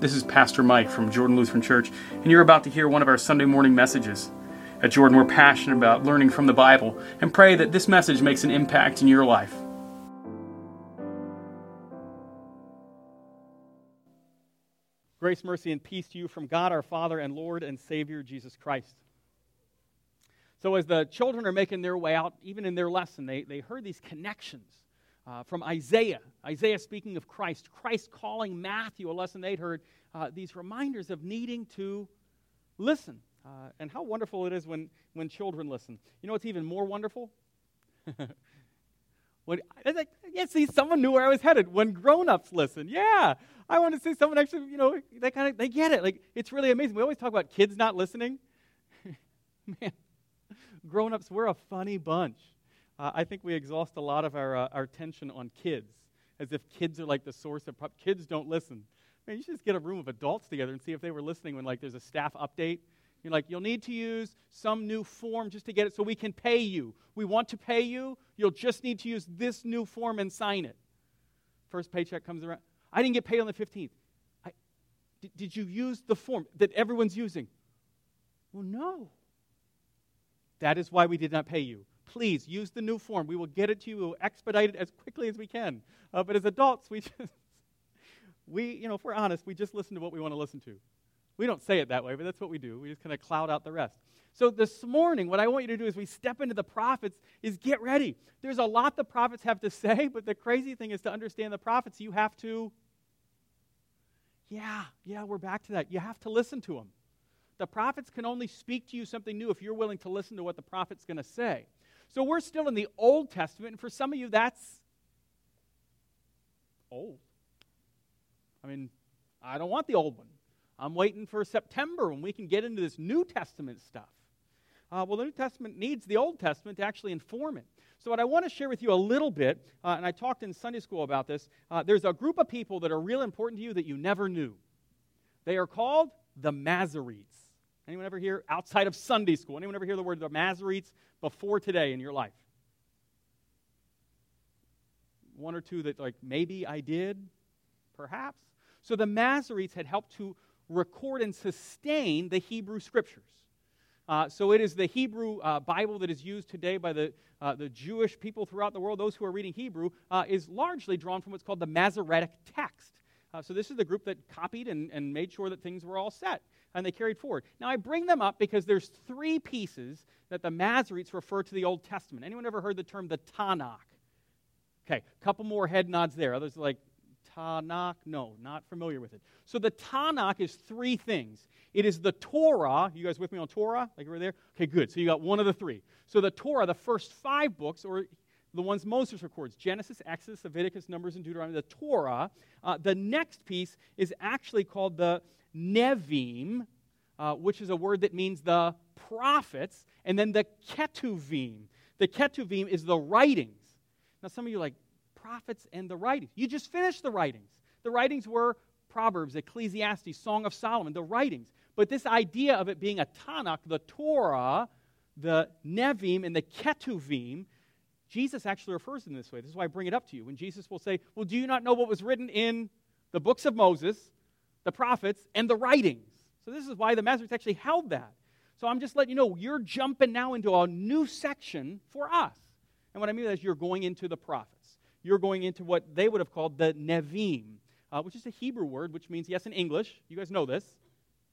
This is Pastor Mike from Jordan Lutheran Church, and you're about to hear one of our Sunday morning messages. At Jordan, we're passionate about learning from the Bible and pray that this message makes an impact in your life. Grace, mercy, and peace to you from God our Father and Lord and Savior Jesus Christ. So, as the children are making their way out, even in their lesson, they, they heard these connections uh, from Isaiah. Isaiah speaking of Christ, Christ calling Matthew, a lesson they'd heard, uh, these reminders of needing to listen. Uh, and how wonderful it is when, when children listen. You know what's even more wonderful? when, I like, yeah, see, someone knew where I was headed. When grown ups listen, yeah, I want to see someone actually, you know, they kind of they get it. Like it's really amazing. We always talk about kids not listening. Man, grown ups, we're a funny bunch. Uh, I think we exhaust a lot of our, uh, our attention on kids, as if kids are like the source of pro- kids don't listen. Man, you should just get a room of adults together and see if they were listening when like there's a staff update. You're like, you'll need to use some new form just to get it so we can pay you. We want to pay you. You'll just need to use this new form and sign it. First paycheck comes around. I didn't get paid on the 15th. I, did, did you use the form that everyone's using? Well, no. That is why we did not pay you please use the new form. We will get it to you. We will expedite it as quickly as we can. Uh, but as adults, we just, we, you know, if we're honest, we just listen to what we want to listen to. We don't say it that way, but that's what we do. We just kind of cloud out the rest. So this morning, what I want you to do as we step into the prophets is get ready. There's a lot the prophets have to say, but the crazy thing is to understand the prophets, you have to, yeah, yeah, we're back to that. You have to listen to them. The prophets can only speak to you something new if you're willing to listen to what the prophet's going to say. So we're still in the Old Testament, and for some of you, that's old. I mean, I don't want the old one. I'm waiting for September when we can get into this New Testament stuff. Uh, well, the New Testament needs the Old Testament to actually inform it. So, what I want to share with you a little bit, uh, and I talked in Sunday school about this, uh, there's a group of people that are real important to you that you never knew. They are called the Masoretes. Anyone ever hear outside of Sunday school? Anyone ever hear the word the Masoretes before today in your life? One or two that, like, maybe I did, perhaps. So the Masoretes had helped to record and sustain the Hebrew scriptures. Uh, so it is the Hebrew uh, Bible that is used today by the, uh, the Jewish people throughout the world. Those who are reading Hebrew uh, is largely drawn from what's called the Masoretic text. Uh, so this is the group that copied and, and made sure that things were all set and they carried forward. Now I bring them up because there's three pieces that the Masoretes refer to the Old Testament. Anyone ever heard the term the Tanakh? Okay, a couple more head nods there. Others like Tanakh? No, not familiar with it. So the Tanakh is three things. It is the Torah. You guys with me on Torah? Like over there? Okay, good. So you got one of the three. So the Torah, the first five books, or the ones Moses records Genesis, Exodus, Leviticus, Numbers, and Deuteronomy, the Torah. Uh, the next piece is actually called the Nevi'im, uh, which is a word that means the prophets, and then the Ketuvim. The Ketuvim is the writings. Now, some of you like, prophets and the writings. You just finished the writings. The writings were Proverbs, Ecclesiastes, Song of Solomon, the writings. But this idea of it being a Tanakh, the Torah, the Nevi'im, and the Ketuvim, Jesus actually refers them this way. This is why I bring it up to you. When Jesus will say, Well, do you not know what was written in the books of Moses, the prophets, and the writings? So this is why the Masoretes actually held that. So I'm just letting you know you're jumping now into a new section for us. And what I mean is you're going into the prophets. You're going into what they would have called the Nevi'im, uh, which is a Hebrew word, which means, yes, in English, you guys know this,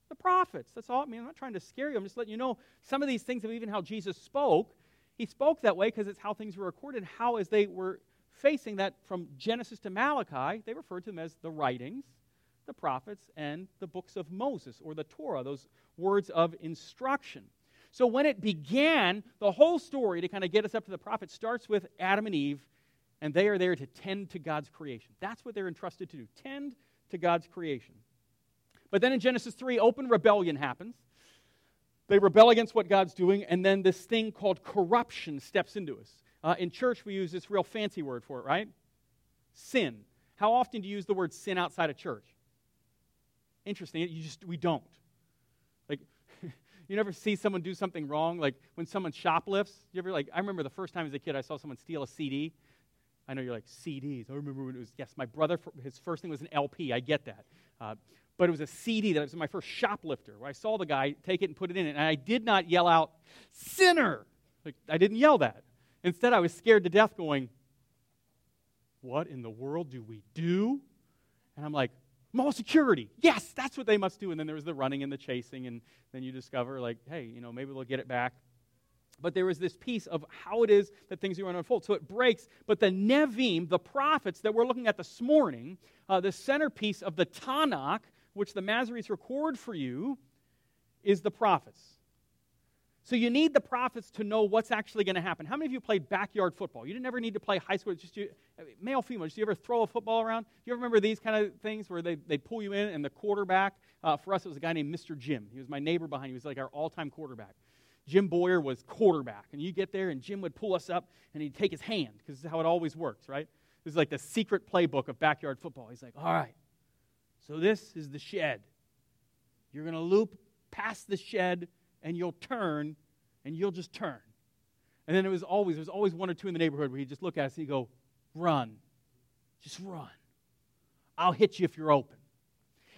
the prophets. That's all. I mean, I'm not trying to scare you. I'm just letting you know some of these things of even how Jesus spoke he spoke that way because it's how things were recorded, how, as they were facing that from Genesis to Malachi, they referred to them as the writings, the prophets, and the books of Moses, or the Torah, those words of instruction. So when it began, the whole story to kind of get us up to the prophet starts with Adam and Eve, and they are there to tend to God's creation. That's what they're entrusted to do tend to God's creation. But then in Genesis 3, open rebellion happens. They rebel against what God's doing, and then this thing called corruption steps into us. Uh, in church, we use this real fancy word for it, right? Sin. How often do you use the word sin outside of church? Interesting. You just we don't. Like, you never see someone do something wrong. Like when someone shoplifts. You ever like? I remember the first time as a kid I saw someone steal a CD. I know you're like CDs. I remember when it was, yes, my brother, his first thing was an LP. I get that. Uh, but it was a CD that was my first shoplifter where I saw the guy take it and put it in it. And I did not yell out, sinner. Like, I didn't yell that. Instead, I was scared to death going, what in the world do we do? And I'm like, mall security. Yes, that's what they must do. And then there was the running and the chasing. And then you discover, like, hey, you know, maybe they'll get it back. But there was this piece of how it is that things are going to unfold. So it breaks. But the Nevi'im, the prophets that we're looking at this morning, uh, the centerpiece of the Tanakh, which the Masoretes record for you, is the prophets. So you need the prophets to know what's actually going to happen. How many of you played backyard football? You didn't ever need to play high school. Just you, male, female. Did you ever throw a football around? Do you ever remember these kind of things where they they pull you in and the quarterback? Uh, for us, it was a guy named Mr. Jim. He was my neighbor behind. He was like our all-time quarterback. Jim Boyer was quarterback, and you get there and Jim would pull us up and he'd take his hand because this is how it always works, right? This is like the secret playbook of backyard football. He's like, all right, so this is the shed. You're going to loop past the shed and you'll turn and you'll just turn. And then it was always, there was always one or two in the neighborhood where he'd just look at us and he'd go, run. Just run. I'll hit you if you're open.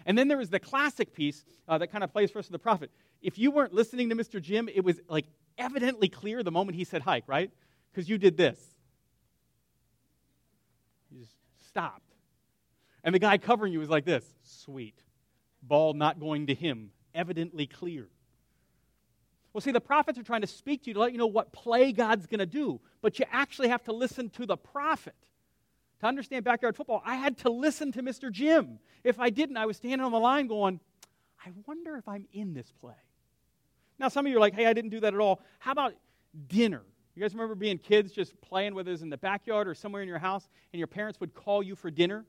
And then there was the classic piece uh, that kind of plays for us with the prophet. If you weren't listening to Mr. Jim, it was like evidently clear the moment he said hike, right? Because you did this. You just stopped. And the guy covering you was like this sweet. Ball not going to him, evidently clear. Well, see, the prophets are trying to speak to you to let you know what play God's going to do, but you actually have to listen to the prophet. To understand backyard football, I had to listen to Mr. Jim. If I didn't, I was standing on the line going, I wonder if I'm in this play. Now, some of you are like, hey, I didn't do that at all. How about dinner? You guys remember being kids just playing with us in the backyard or somewhere in your house, and your parents would call you for dinner?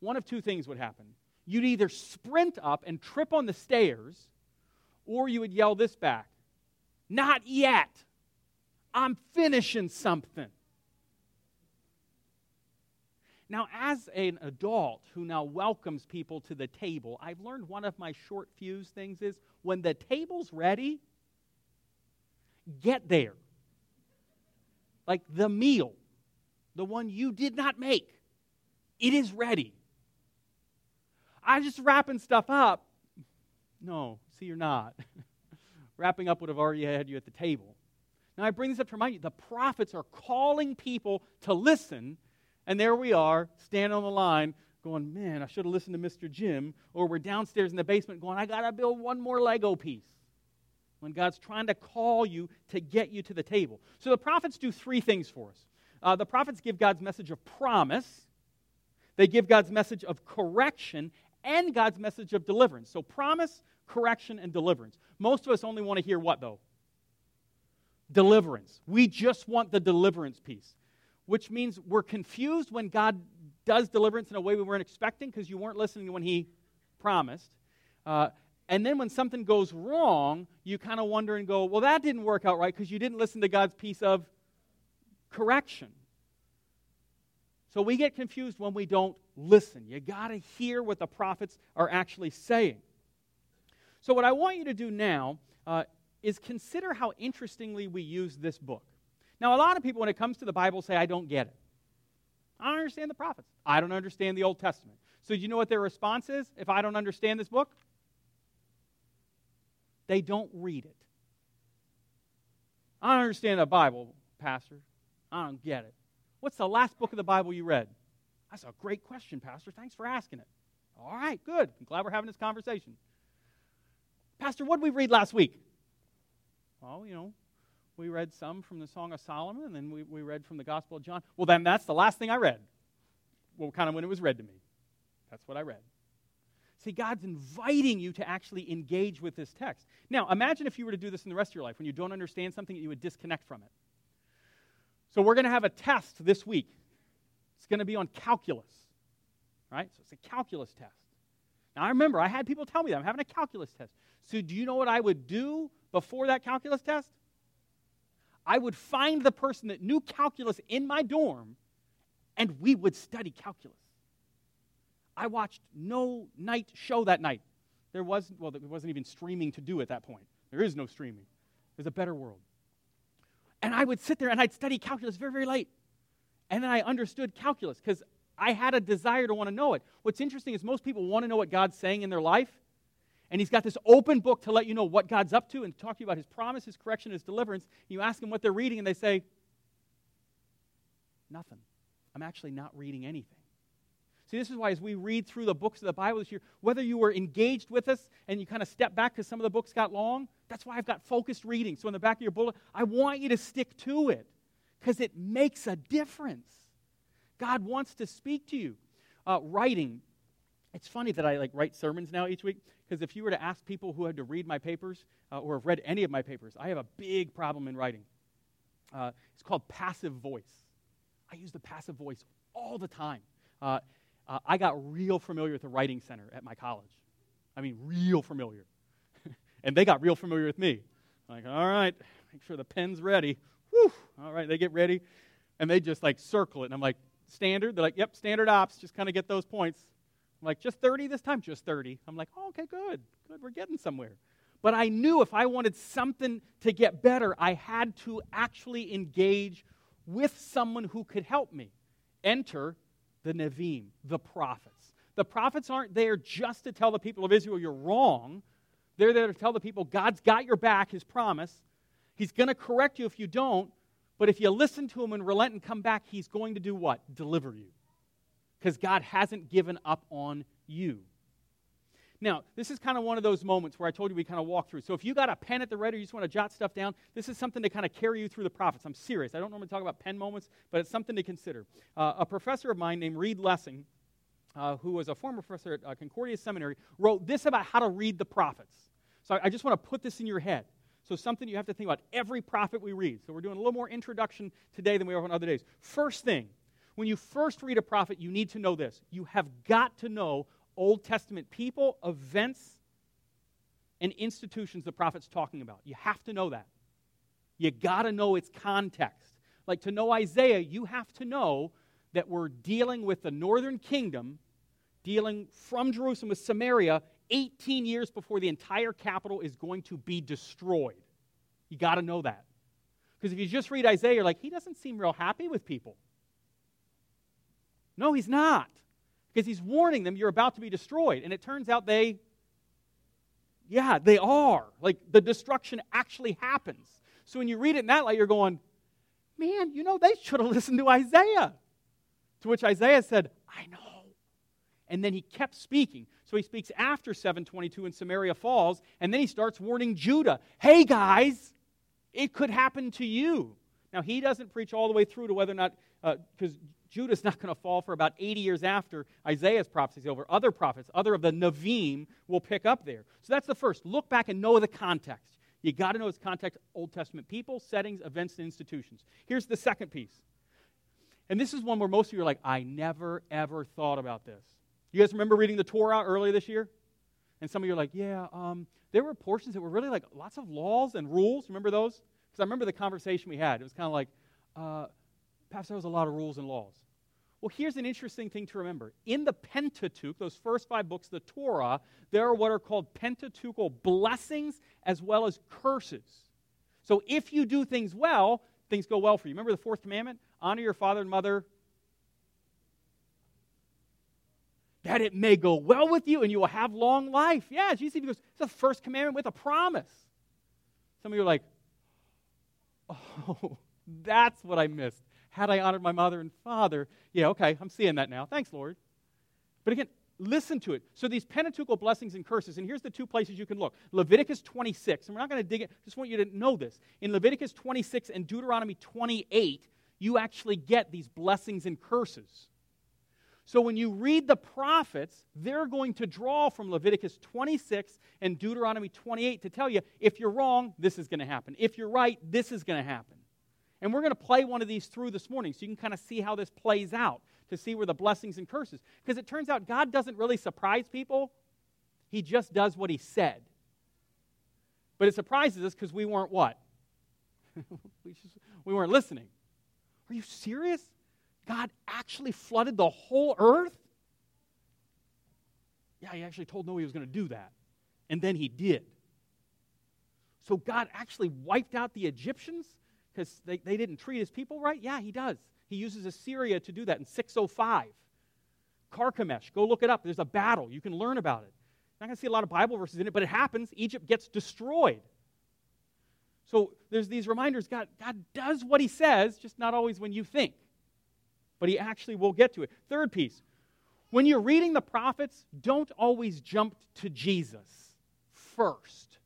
One of two things would happen. You'd either sprint up and trip on the stairs, or you would yell this back Not yet. I'm finishing something. Now, as an adult who now welcomes people to the table, I've learned one of my short fuse things is when the table's ready, get there. Like the meal, the one you did not make, it is ready. I'm just wrapping stuff up. No, see, you're not. wrapping up would have already had you at the table. Now, I bring this up to remind you the prophets are calling people to listen and there we are, standing on the line, going, man, I should have listened to Mr. Jim. Or we're downstairs in the basement going, I got to build one more Lego piece. When God's trying to call you to get you to the table. So the prophets do three things for us. Uh, the prophets give God's message of promise, they give God's message of correction, and God's message of deliverance. So promise, correction, and deliverance. Most of us only want to hear what, though? Deliverance. We just want the deliverance piece which means we're confused when God does deliverance in a way we weren't expecting because you weren't listening when He promised. Uh, and then when something goes wrong, you kind of wonder and go, well, that didn't work out right because you didn't listen to God's piece of correction. So we get confused when we don't listen. You got to hear what the prophets are actually saying. So, what I want you to do now uh, is consider how interestingly we use this book. Now, a lot of people, when it comes to the Bible, say, I don't get it. I don't understand the prophets. I don't understand the Old Testament. So, do you know what their response is if I don't understand this book? They don't read it. I don't understand the Bible, Pastor. I don't get it. What's the last book of the Bible you read? That's a great question, Pastor. Thanks for asking it. All right, good. I'm glad we're having this conversation. Pastor, what did we read last week? Well, you know, we read some from the Song of Solomon, and then we, we read from the Gospel of John. Well, then that's the last thing I read. Well, kind of when it was read to me. That's what I read. See, God's inviting you to actually engage with this text. Now, imagine if you were to do this in the rest of your life when you don't understand something, you would disconnect from it. So, we're going to have a test this week. It's going to be on calculus, right? So, it's a calculus test. Now, I remember I had people tell me that I'm having a calculus test. So, do you know what I would do before that calculus test? I would find the person that knew calculus in my dorm, and we would study calculus. I watched no night show that night. There wasn't, well, there wasn't even streaming to do at that point. There is no streaming. There's a better world. And I would sit there and I'd study calculus very, very late. And then I understood calculus because I had a desire to want to know it. What's interesting is most people want to know what God's saying in their life. And he's got this open book to let you know what God's up to and talk to you about his promise, his correction, his deliverance. You ask them what they're reading, and they say, Nothing. I'm actually not reading anything. See, this is why as we read through the books of the Bible this year, whether you were engaged with us and you kind of step back because some of the books got long, that's why I've got focused reading. So in the back of your bullet, I want you to stick to it because it makes a difference. God wants to speak to you. Uh, writing, it's funny that I like write sermons now each week because if you were to ask people who had to read my papers uh, or have read any of my papers, I have a big problem in writing. Uh, it's called passive voice. I use the passive voice all the time. Uh, uh, I got real familiar with the writing center at my college. I mean, real familiar. and they got real familiar with me. Like, all right, make sure the pen's ready. Whew, all right, they get ready. And they just like circle it. And I'm like, standard? They're like, yep, standard ops. Just kind of get those points. I'm like, just 30 this time? Just 30. I'm like, oh, okay, good. Good, we're getting somewhere. But I knew if I wanted something to get better, I had to actually engage with someone who could help me. Enter the Nevi'im, the prophets. The prophets aren't there just to tell the people of Israel you're wrong. They're there to tell the people God's got your back, his promise. He's going to correct you if you don't, but if you listen to him and relent and come back, he's going to do what? Deliver you. Because God hasn't given up on you. Now, this is kind of one of those moments where I told you we kind of walk through. So if you got a pen at the ready, or you just want to jot stuff down, this is something to kind of carry you through the prophets. I'm serious. I don't normally talk about pen moments, but it's something to consider. Uh, a professor of mine named Reed Lessing, uh, who was a former professor at uh, Concordia Seminary, wrote this about how to read the prophets. So I, I just want to put this in your head. So, something you have to think about every prophet we read. So, we're doing a little more introduction today than we are on other days. First thing, when you first read a prophet, you need to know this. You have got to know Old Testament people, events, and institutions the prophet's talking about. You have to know that. You got to know its context. Like to know Isaiah, you have to know that we're dealing with the northern kingdom, dealing from Jerusalem with Samaria 18 years before the entire capital is going to be destroyed. You got to know that. Because if you just read Isaiah, you're like, he doesn't seem real happy with people. No, he's not because he's warning them you're about to be destroyed. And it turns out they, yeah, they are. Like the destruction actually happens. So when you read it in that light, you're going, man, you know, they should have listened to Isaiah. To which Isaiah said, I know. And then he kept speaking. So he speaks after 722 and Samaria falls, and then he starts warning Judah, hey guys, it could happen to you. Now, he doesn't preach all the way through to whether or not, because uh, Judah's not going to fall for about 80 years after Isaiah's prophecy is over. Other prophets, other of the Nevi'im, will pick up there. So that's the first. Look back and know the context. You got to know its context Old Testament people, settings, events, and institutions. Here's the second piece. And this is one where most of you are like, I never, ever thought about this. You guys remember reading the Torah earlier this year? And some of you are like, yeah, um, there were portions that were really like lots of laws and rules. Remember those? Because I remember the conversation we had. It was kind of like, uh, Pastor, there was a lot of rules and laws. Well, here's an interesting thing to remember. In the Pentateuch, those first five books, the Torah, there are what are called Pentateuchal blessings as well as curses. So if you do things well, things go well for you. Remember the fourth commandment? Honor your father and mother. That it may go well with you and you will have long life. Yeah, Jesus even goes, it's the first commandment with a promise. Some of you are like, oh, that's what I missed. Had I honored my mother and father, yeah, okay, I'm seeing that now. Thanks, Lord. But again, listen to it. So these Pentateuchal blessings and curses, and here's the two places you can look. Leviticus 26, and we're not going to dig it, just want you to know this. In Leviticus 26 and Deuteronomy 28, you actually get these blessings and curses. So when you read the prophets, they're going to draw from Leviticus 26 and Deuteronomy 28 to tell you if you're wrong, this is going to happen. If you're right, this is going to happen. And we're going to play one of these through this morning so you can kind of see how this plays out, to see where the blessings and curses. Because it turns out God doesn't really surprise people, He just does what He said. But it surprises us because we weren't what? we, just, we weren't listening. Are you serious? God actually flooded the whole earth? Yeah, he actually told Noah he was going to do that. And then he did. So God actually wiped out the Egyptians? Because they, they didn't treat his people right? Yeah, he does. He uses Assyria to do that in 605. Carchemish, go look it up. There's a battle. You can learn about it. Not going to see a lot of Bible verses in it, but it happens. Egypt gets destroyed. So there's these reminders God, God does what he says, just not always when you think. But he actually will get to it. Third piece when you're reading the prophets, don't always jump to Jesus first.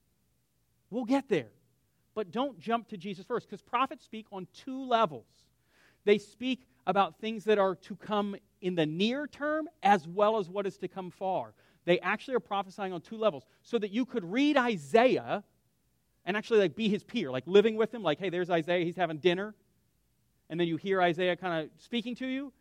We'll get there. But don't jump to Jesus first because prophets speak on two levels. They speak about things that are to come in the near term as well as what is to come far. They actually are prophesying on two levels so that you could read Isaiah and actually like be his peer, like living with him, like, hey, there's Isaiah, he's having dinner. And then you hear Isaiah kind of speaking to you,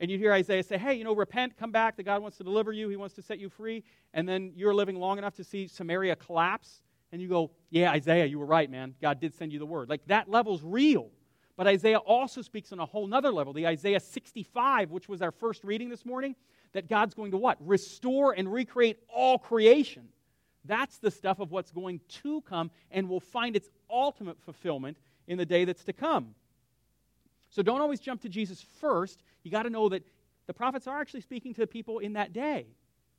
and you hear Isaiah say, hey, you know, repent, come back, that God wants to deliver you, he wants to set you free. And then you're living long enough to see Samaria collapse, and you go, yeah, Isaiah, you were right, man. God did send you the word. Like that level's real. But Isaiah also speaks on a whole nother level, the Isaiah 65, which was our first reading this morning, that God's going to what? Restore and recreate all creation. That's the stuff of what's going to come and will find its ultimate fulfillment in the day that's to come. So don't always jump to Jesus first. You got to know that the prophets are actually speaking to the people in that day,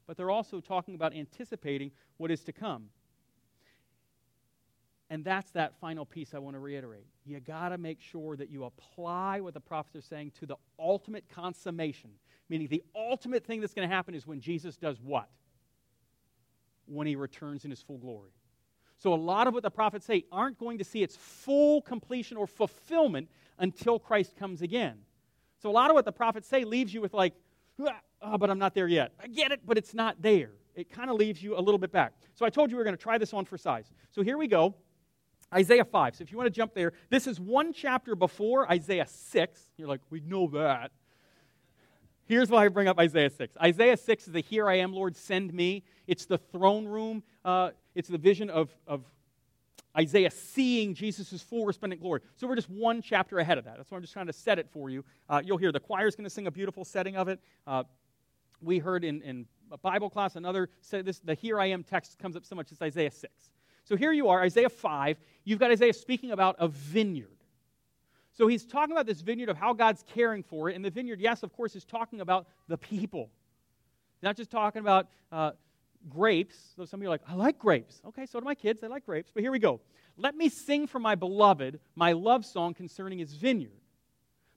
but they're also talking about anticipating what is to come. And that's that final piece I want to reiterate. You got to make sure that you apply what the prophets are saying to the ultimate consummation, meaning the ultimate thing that's going to happen is when Jesus does what? when he returns in his full glory. So, a lot of what the prophets say aren't going to see its full completion or fulfillment until Christ comes again. So, a lot of what the prophets say leaves you with, like, oh, but I'm not there yet. I get it, but it's not there. It kind of leaves you a little bit back. So, I told you we are going to try this on for size. So, here we go Isaiah 5. So, if you want to jump there, this is one chapter before Isaiah 6. You're like, we know that. Here's why I bring up Isaiah 6. Isaiah 6 is the Here I am, Lord, send me. It's the throne room, uh, it's the vision of, of Isaiah seeing Jesus' full resplendent glory. So we're just one chapter ahead of that. That's why I'm just trying to set it for you. Uh, you'll hear the choir's going to sing a beautiful setting of it. Uh, we heard in, in Bible class another, this, the Here I am text comes up so much, it's Isaiah 6. So here you are, Isaiah 5. You've got Isaiah speaking about a vineyard. So he's talking about this vineyard of how God's caring for it. And the vineyard, yes, of course, is talking about the people. Not just talking about uh, grapes. Though some of you are like, I like grapes. Okay, so do my kids. They like grapes. But here we go. Let me sing for my beloved my love song concerning his vineyard.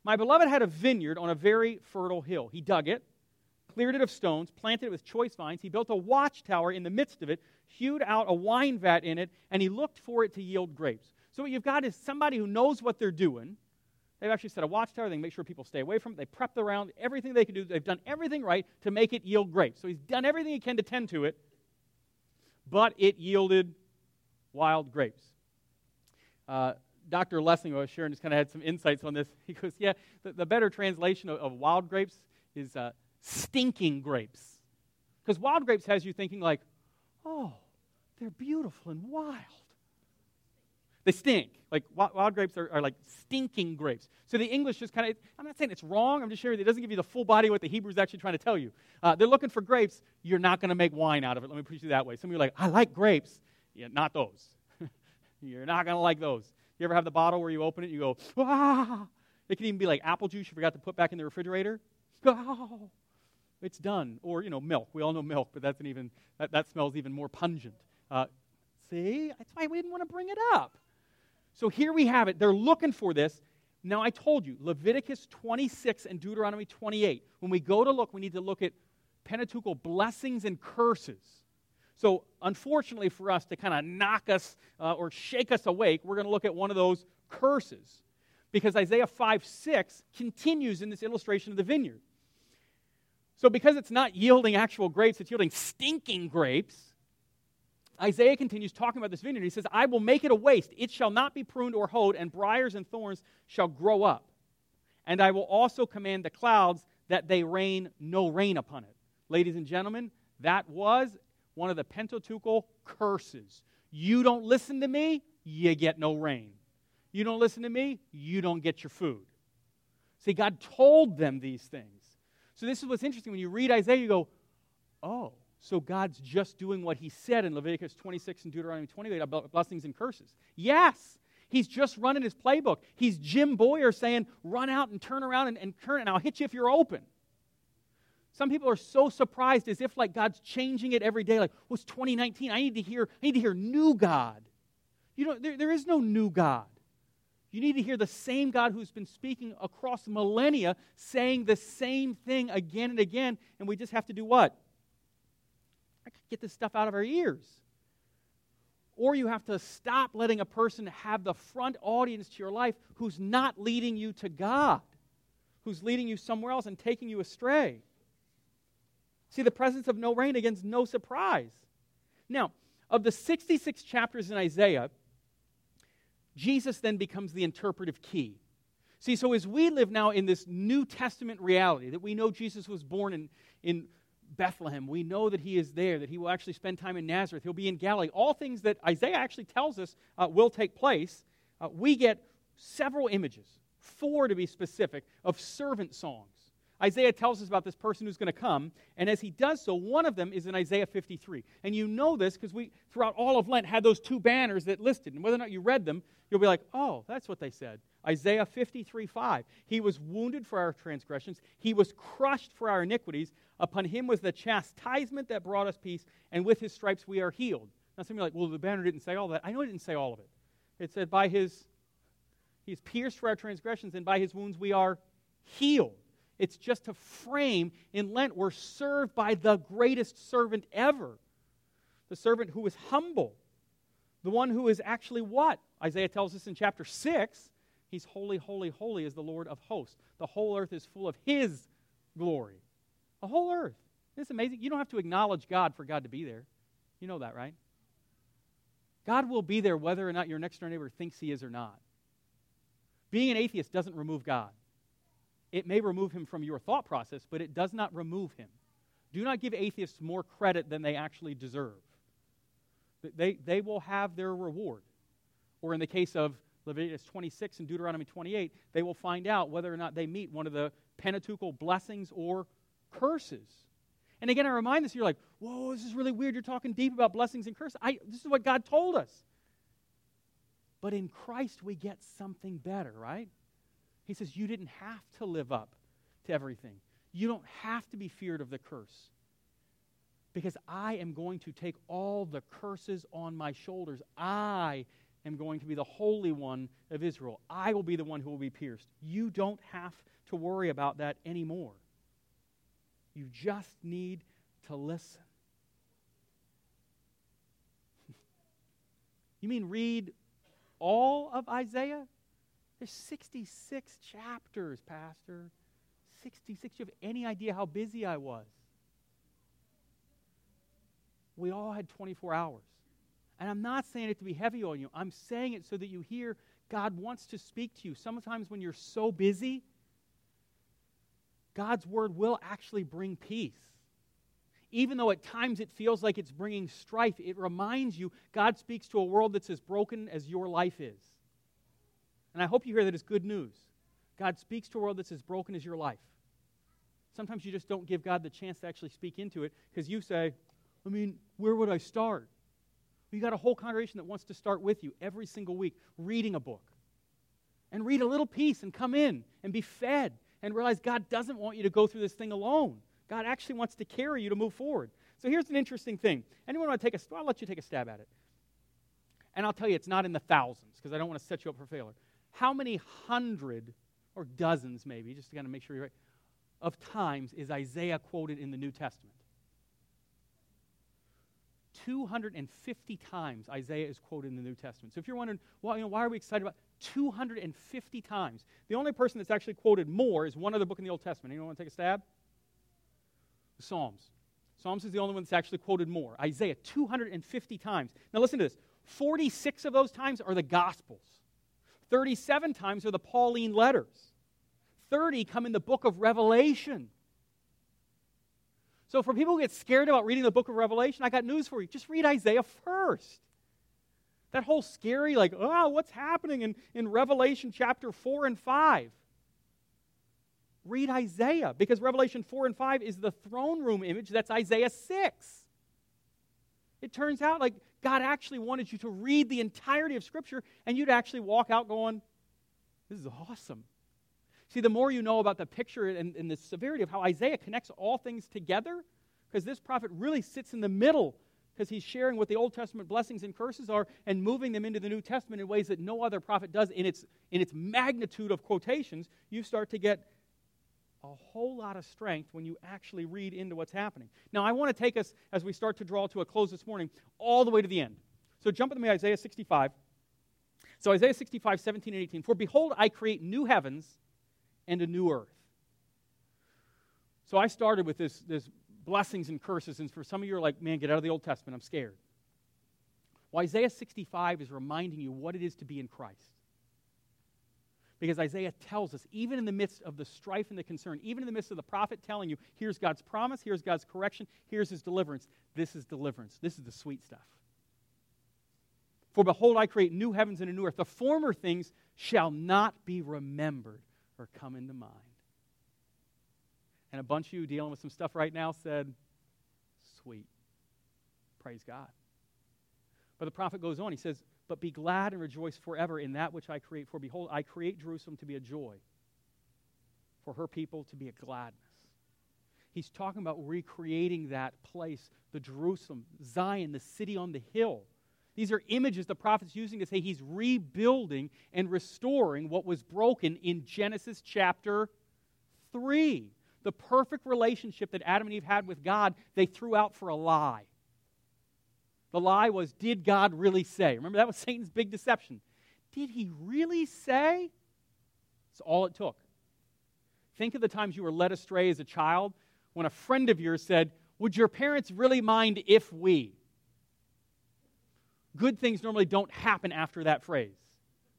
My beloved had a vineyard on a very fertile hill. He dug it, cleared it of stones, planted it with choice vines. He built a watchtower in the midst of it, hewed out a wine vat in it, and he looked for it to yield grapes. So what you've got is somebody who knows what they're doing They've actually set a watchtower. They make sure people stay away from it. They prep the ground, everything they can do. They've done everything right to make it yield grapes. So he's done everything he can to tend to it, but it yielded wild grapes. Uh, Dr. Lessing, who I was sharing, just kind of had some insights on this. He goes, Yeah, the, the better translation of, of, wild grapes is uh, stinking grapes. Because wild grapes has you thinking, like, oh, they're beautiful and wild. They stink. Like wild grapes are, are like stinking grapes. So the English just kind of, I'm not saying it's wrong, I'm just sharing it doesn't give you the full body of what the Hebrew is actually trying to tell you. Uh, they're looking for grapes. You're not going to make wine out of it. Let me put it that way. Some of you are like, I like grapes. Yeah, not those. You're not going to like those. You ever have the bottle where you open it and you go, ah? It can even be like apple juice you forgot to put back in the refrigerator. Oh, it's done. Or, you know, milk. We all know milk, but that's an even, that, that smells even more pungent. Uh, see? That's why we didn't want to bring it up. So here we have it. They're looking for this. Now, I told you, Leviticus 26 and Deuteronomy 28. When we go to look, we need to look at Pentateuchal blessings and curses. So, unfortunately for us, to kind of knock us uh, or shake us awake, we're going to look at one of those curses. Because Isaiah 5 6 continues in this illustration of the vineyard. So, because it's not yielding actual grapes, it's yielding stinking grapes, Isaiah continues talking about this vineyard. He says, I will make it a waste. It shall not be pruned or hoed, and briars and thorns shall grow up. And I will also command the clouds that they rain no rain upon it. Ladies and gentlemen, that was one of the Pentateuchal curses. You don't listen to me, you get no rain. You don't listen to me, you don't get your food. See, God told them these things. So, this is what's interesting. When you read Isaiah, you go, oh, so God's just doing what he said in Leviticus 26 and Deuteronomy 28 about blessings and curses. Yes, He's just running his playbook. He's Jim Boyer saying, run out and turn around and, and turn, and I'll hit you if you're open. Some people are so surprised as if like God's changing it every day. Like, well, 2019. I need to hear, I need to hear new God. You know, there, there is no new God. You need to hear the same God who's been speaking across millennia saying the same thing again and again, and we just have to do what? Get this stuff out of our ears. Or you have to stop letting a person have the front audience to your life who's not leading you to God, who's leading you somewhere else and taking you astray. See, the presence of no rain against no surprise. Now, of the 66 chapters in Isaiah, Jesus then becomes the interpretive key. See, so as we live now in this New Testament reality, that we know Jesus was born in, in Bethlehem, we know that he is there, that he will actually spend time in Nazareth, he'll be in Galilee, all things that Isaiah actually tells us uh, will take place, uh, we get several images, four to be specific, of servant songs. Isaiah tells us about this person who's going to come, and as he does so, one of them is in Isaiah 53. And you know this because we, throughout all of Lent, had those two banners that listed. And whether or not you read them, you'll be like, oh, that's what they said. Isaiah 53 5. He was wounded for our transgressions, he was crushed for our iniquities. Upon him was the chastisement that brought us peace, and with his stripes we are healed. Now, some of you are like, well, the banner didn't say all that. I know it didn't say all of it. It said, by his, he's pierced for our transgressions, and by his wounds we are healed. It's just a frame in Lent. We're served by the greatest servant ever. The servant who is humble. The one who is actually what? Isaiah tells us in chapter 6 He's holy, holy, holy is the Lord of hosts. The whole earth is full of His glory. The whole earth. Isn't amazing? You don't have to acknowledge God for God to be there. You know that, right? God will be there whether or not your next door neighbor thinks He is or not. Being an atheist doesn't remove God. It may remove him from your thought process, but it does not remove him. Do not give atheists more credit than they actually deserve. They, they will have their reward. Or in the case of Leviticus 26 and Deuteronomy 28, they will find out whether or not they meet one of the Pentateuchal blessings or curses. And again, I remind this, you're like, whoa, this is really weird. You're talking deep about blessings and curses. I, this is what God told us. But in Christ, we get something better, right? He says, You didn't have to live up to everything. You don't have to be feared of the curse. Because I am going to take all the curses on my shoulders. I am going to be the Holy One of Israel. I will be the one who will be pierced. You don't have to worry about that anymore. You just need to listen. you mean read all of Isaiah? There's 66 chapters, Pastor. 66. You have any idea how busy I was? We all had 24 hours. And I'm not saying it to be heavy on you. I'm saying it so that you hear God wants to speak to you. Sometimes when you're so busy, God's word will actually bring peace. Even though at times it feels like it's bringing strife, it reminds you God speaks to a world that's as broken as your life is. And I hope you hear that it's good news. God speaks to a world that's as broken as your life. Sometimes you just don't give God the chance to actually speak into it because you say, I mean, where would I start? You got a whole congregation that wants to start with you every single week reading a book. And read a little piece and come in and be fed and realize God doesn't want you to go through this thing alone. God actually wants to carry you to move forward. So here's an interesting thing. Anyone want to take a I'll let you take a stab at it. And I'll tell you it's not in the thousands because I don't want to set you up for failure how many hundred or dozens maybe, just to kind of make sure you're right, of times is Isaiah quoted in the New Testament? 250 times Isaiah is quoted in the New Testament. So if you're wondering, well, you know, why are we excited about 250 times? The only person that's actually quoted more is one other book in the Old Testament. Anyone want to take a stab? The Psalms. Psalms is the only one that's actually quoted more. Isaiah, 250 times. Now listen to this 46 of those times are the Gospels. 37 times are the Pauline letters. 30 come in the book of Revelation. So, for people who get scared about reading the book of Revelation, I got news for you. Just read Isaiah first. That whole scary, like, oh, what's happening in, in Revelation chapter 4 and 5? Read Isaiah, because Revelation 4 and 5 is the throne room image. That's Isaiah 6. It turns out like God actually wanted you to read the entirety of Scripture and you'd actually walk out going, This is awesome. See, the more you know about the picture and, and the severity of how Isaiah connects all things together, because this prophet really sits in the middle because he's sharing what the Old Testament blessings and curses are and moving them into the New Testament in ways that no other prophet does in its, in its magnitude of quotations, you start to get a whole lot of strength when you actually read into what's happening. Now, I want to take us, as we start to draw to a close this morning, all the way to the end. So jump with me, Isaiah 65. So, Isaiah 65, 17 and 18. For behold, I create new heavens and a new earth. So I started with this, this blessings and curses, and for some of you are like, man, get out of the Old Testament, I'm scared. Well, Isaiah 65 is reminding you what it is to be in Christ. Because Isaiah tells us, even in the midst of the strife and the concern, even in the midst of the prophet telling you, here's God's promise, here's God's correction, here's his deliverance, this is deliverance. This is the sweet stuff. For behold, I create new heavens and a new earth. The former things shall not be remembered or come into mind. And a bunch of you dealing with some stuff right now said, Sweet. Praise God. But the prophet goes on. He says, But be glad and rejoice forever in that which I create. For behold, I create Jerusalem to be a joy, for her people to be a gladness. He's talking about recreating that place, the Jerusalem, Zion, the city on the hill. These are images the prophet's using to say he's rebuilding and restoring what was broken in Genesis chapter 3. The perfect relationship that Adam and Eve had with God, they threw out for a lie. The lie was, did God really say? Remember, that was Satan's big deception. Did he really say? That's all it took. Think of the times you were led astray as a child when a friend of yours said, Would your parents really mind if we? Good things normally don't happen after that phrase.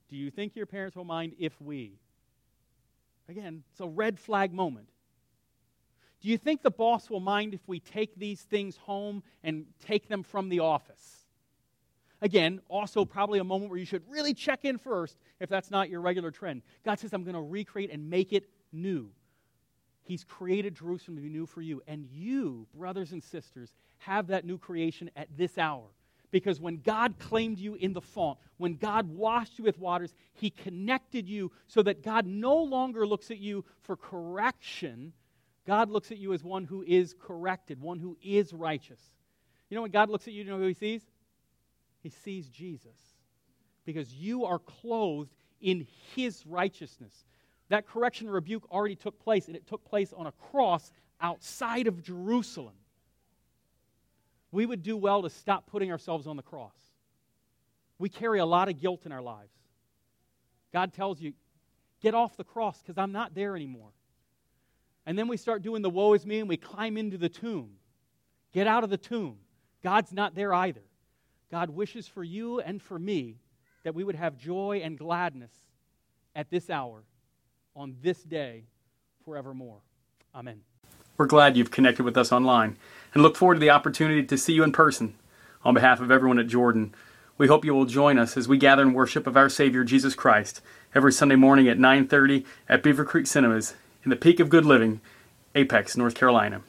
Do you think your parents will mind if we? Again, it's a red flag moment. Do you think the boss will mind if we take these things home and take them from the office? Again, also probably a moment where you should really check in first if that's not your regular trend. God says, I'm going to recreate and make it new. He's created Jerusalem to be new for you. And you, brothers and sisters, have that new creation at this hour. Because when God claimed you in the font, when God washed you with waters, He connected you so that God no longer looks at you for correction, God looks at you as one who is corrected, one who is righteous. You know when God looks at you, you know who he sees? He sees Jesus. Because you are clothed in his righteousness. That correction and rebuke already took place, and it took place on a cross outside of Jerusalem. We would do well to stop putting ourselves on the cross. We carry a lot of guilt in our lives. God tells you, get off the cross because I'm not there anymore. And then we start doing the woe is me and we climb into the tomb. Get out of the tomb. God's not there either. God wishes for you and for me that we would have joy and gladness at this hour, on this day, forevermore. Amen. We're glad you've connected with us online and look forward to the opportunity to see you in person. On behalf of everyone at Jordan, we hope you will join us as we gather in worship of our Savior Jesus Christ every Sunday morning at 9:30 at Beaver Creek Cinemas in the peak of good living, Apex, North Carolina.